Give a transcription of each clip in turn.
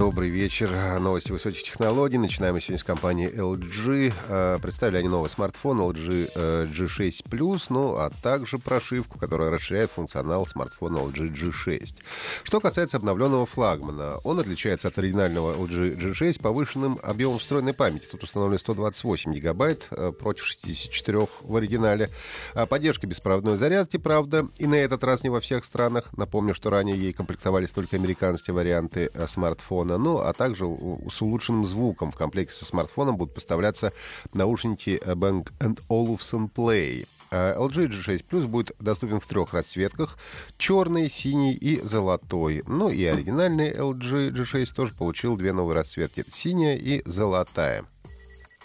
Добрый вечер. Новости высоких технологий. Начинаем сегодня с компании LG. Э, представили они новый смартфон LG э, G6 Plus, ну а также прошивку, которая расширяет функционал смартфона LG G6. Что касается обновленного флагмана, он отличается от оригинального LG G6 повышенным объемом встроенной памяти. Тут установлено 128 гигабайт э, против 64 в оригинале. А Поддержка беспроводной зарядки, правда, и на этот раз не во всех странах. Напомню, что ранее ей комплектовались только американские варианты смартфона ну, а также с улучшенным звуком. В комплекте со смартфоном будут поставляться наушники Bang Olufsen Play. А LG G6 Plus будет доступен в трех расцветках. Черный, синий и золотой. Ну и оригинальный LG G6 тоже получил две новые расцветки. Синяя и золотая.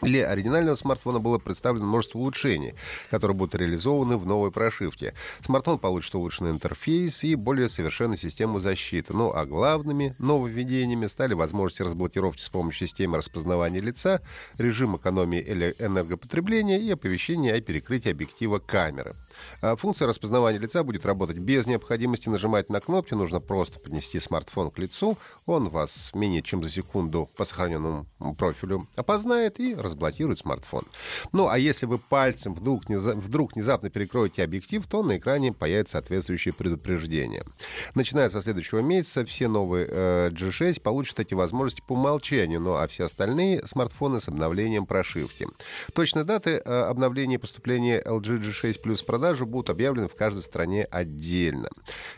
Для оригинального смартфона было представлено множество улучшений, которые будут реализованы в новой прошивке. Смартфон получит улучшенный интерфейс и более совершенную систему защиты. Ну а главными нововведениями стали возможности разблокировки с помощью системы распознавания лица, режим экономии энергопотребления и оповещения о перекрытии объектива камеры. А функция распознавания лица будет работать без необходимости нажимать на кнопки. Нужно просто поднести смартфон к лицу. Он вас менее чем за секунду по сохраненному профилю опознает и разблокирует смартфон. Ну, а если вы пальцем вдруг, вдруг внезапно перекроете объектив, то на экране появится соответствующее предупреждение. Начиная со следующего месяца все новые э, G6 получат эти возможности по умолчанию, ну а все остальные смартфоны с обновлением прошивки. Точные даты э, обновления и поступления LG G6 Plus в продажу будут объявлены в каждой стране отдельно.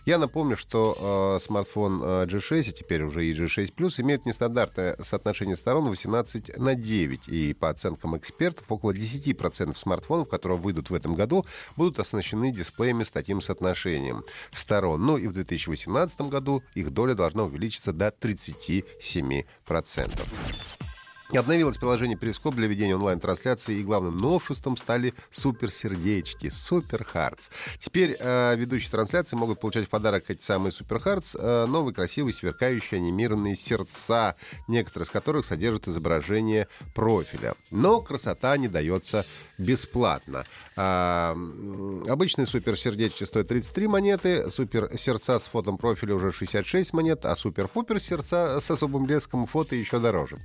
Я напомню, что э, смартфон э, G6, а теперь уже и G6 Plus, имеют нестандартное соотношение сторон 18 на 9. И по оценкам экспертов, около 10% смартфонов, которые выйдут в этом году, будут оснащены дисплеями с таким соотношением сторон. Ну и в 2018 году их доля должна увеличиться до 37%. Обновилось приложение Перископ для ведения онлайн-трансляции, и главным новшеством стали суперсердечки, суперхардс. Теперь э, ведущие трансляции могут получать в подарок эти самые суперхардс, э, новые красивые сверкающие анимированные сердца, некоторые из которых содержат изображение профиля. Но красота не дается бесплатно. А, обычные суперсердечки стоят 33 монеты, суперсердца с фотом профиля уже 66 монет, а супер-пупер сердца с особым блеском фото еще дороже.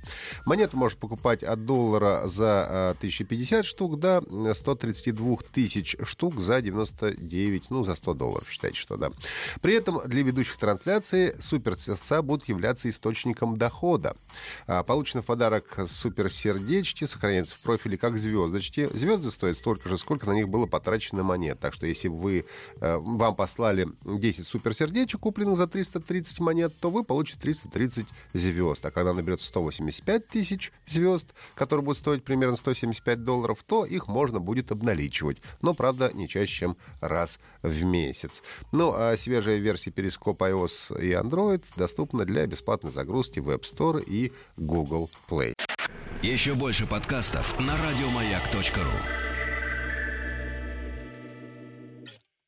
Монет Билет может покупать от доллара за 1050 штук до 132 тысяч штук за 99, ну, за 100 долларов, считайте, что да. При этом для ведущих трансляций суперсердца будут являться источником дохода. А, получено в подарок суперсердечки, сохраняется в профиле как звездочки. Звезды стоят столько же, сколько на них было потрачено монет. Так что если вы, э, вам послали 10 суперсердечек, купленных за 330 монет, то вы получите 330 звезд. А когда наберет 185 тысяч, тысяч звезд, которые будут стоить примерно 175 долларов, то их можно будет обналичивать. Но, правда, не чаще, чем раз в месяц. Ну, а свежая версия Periscope iOS и Android доступна для бесплатной загрузки в App Store и Google Play. Еще больше подкастов на радиомаяк.ру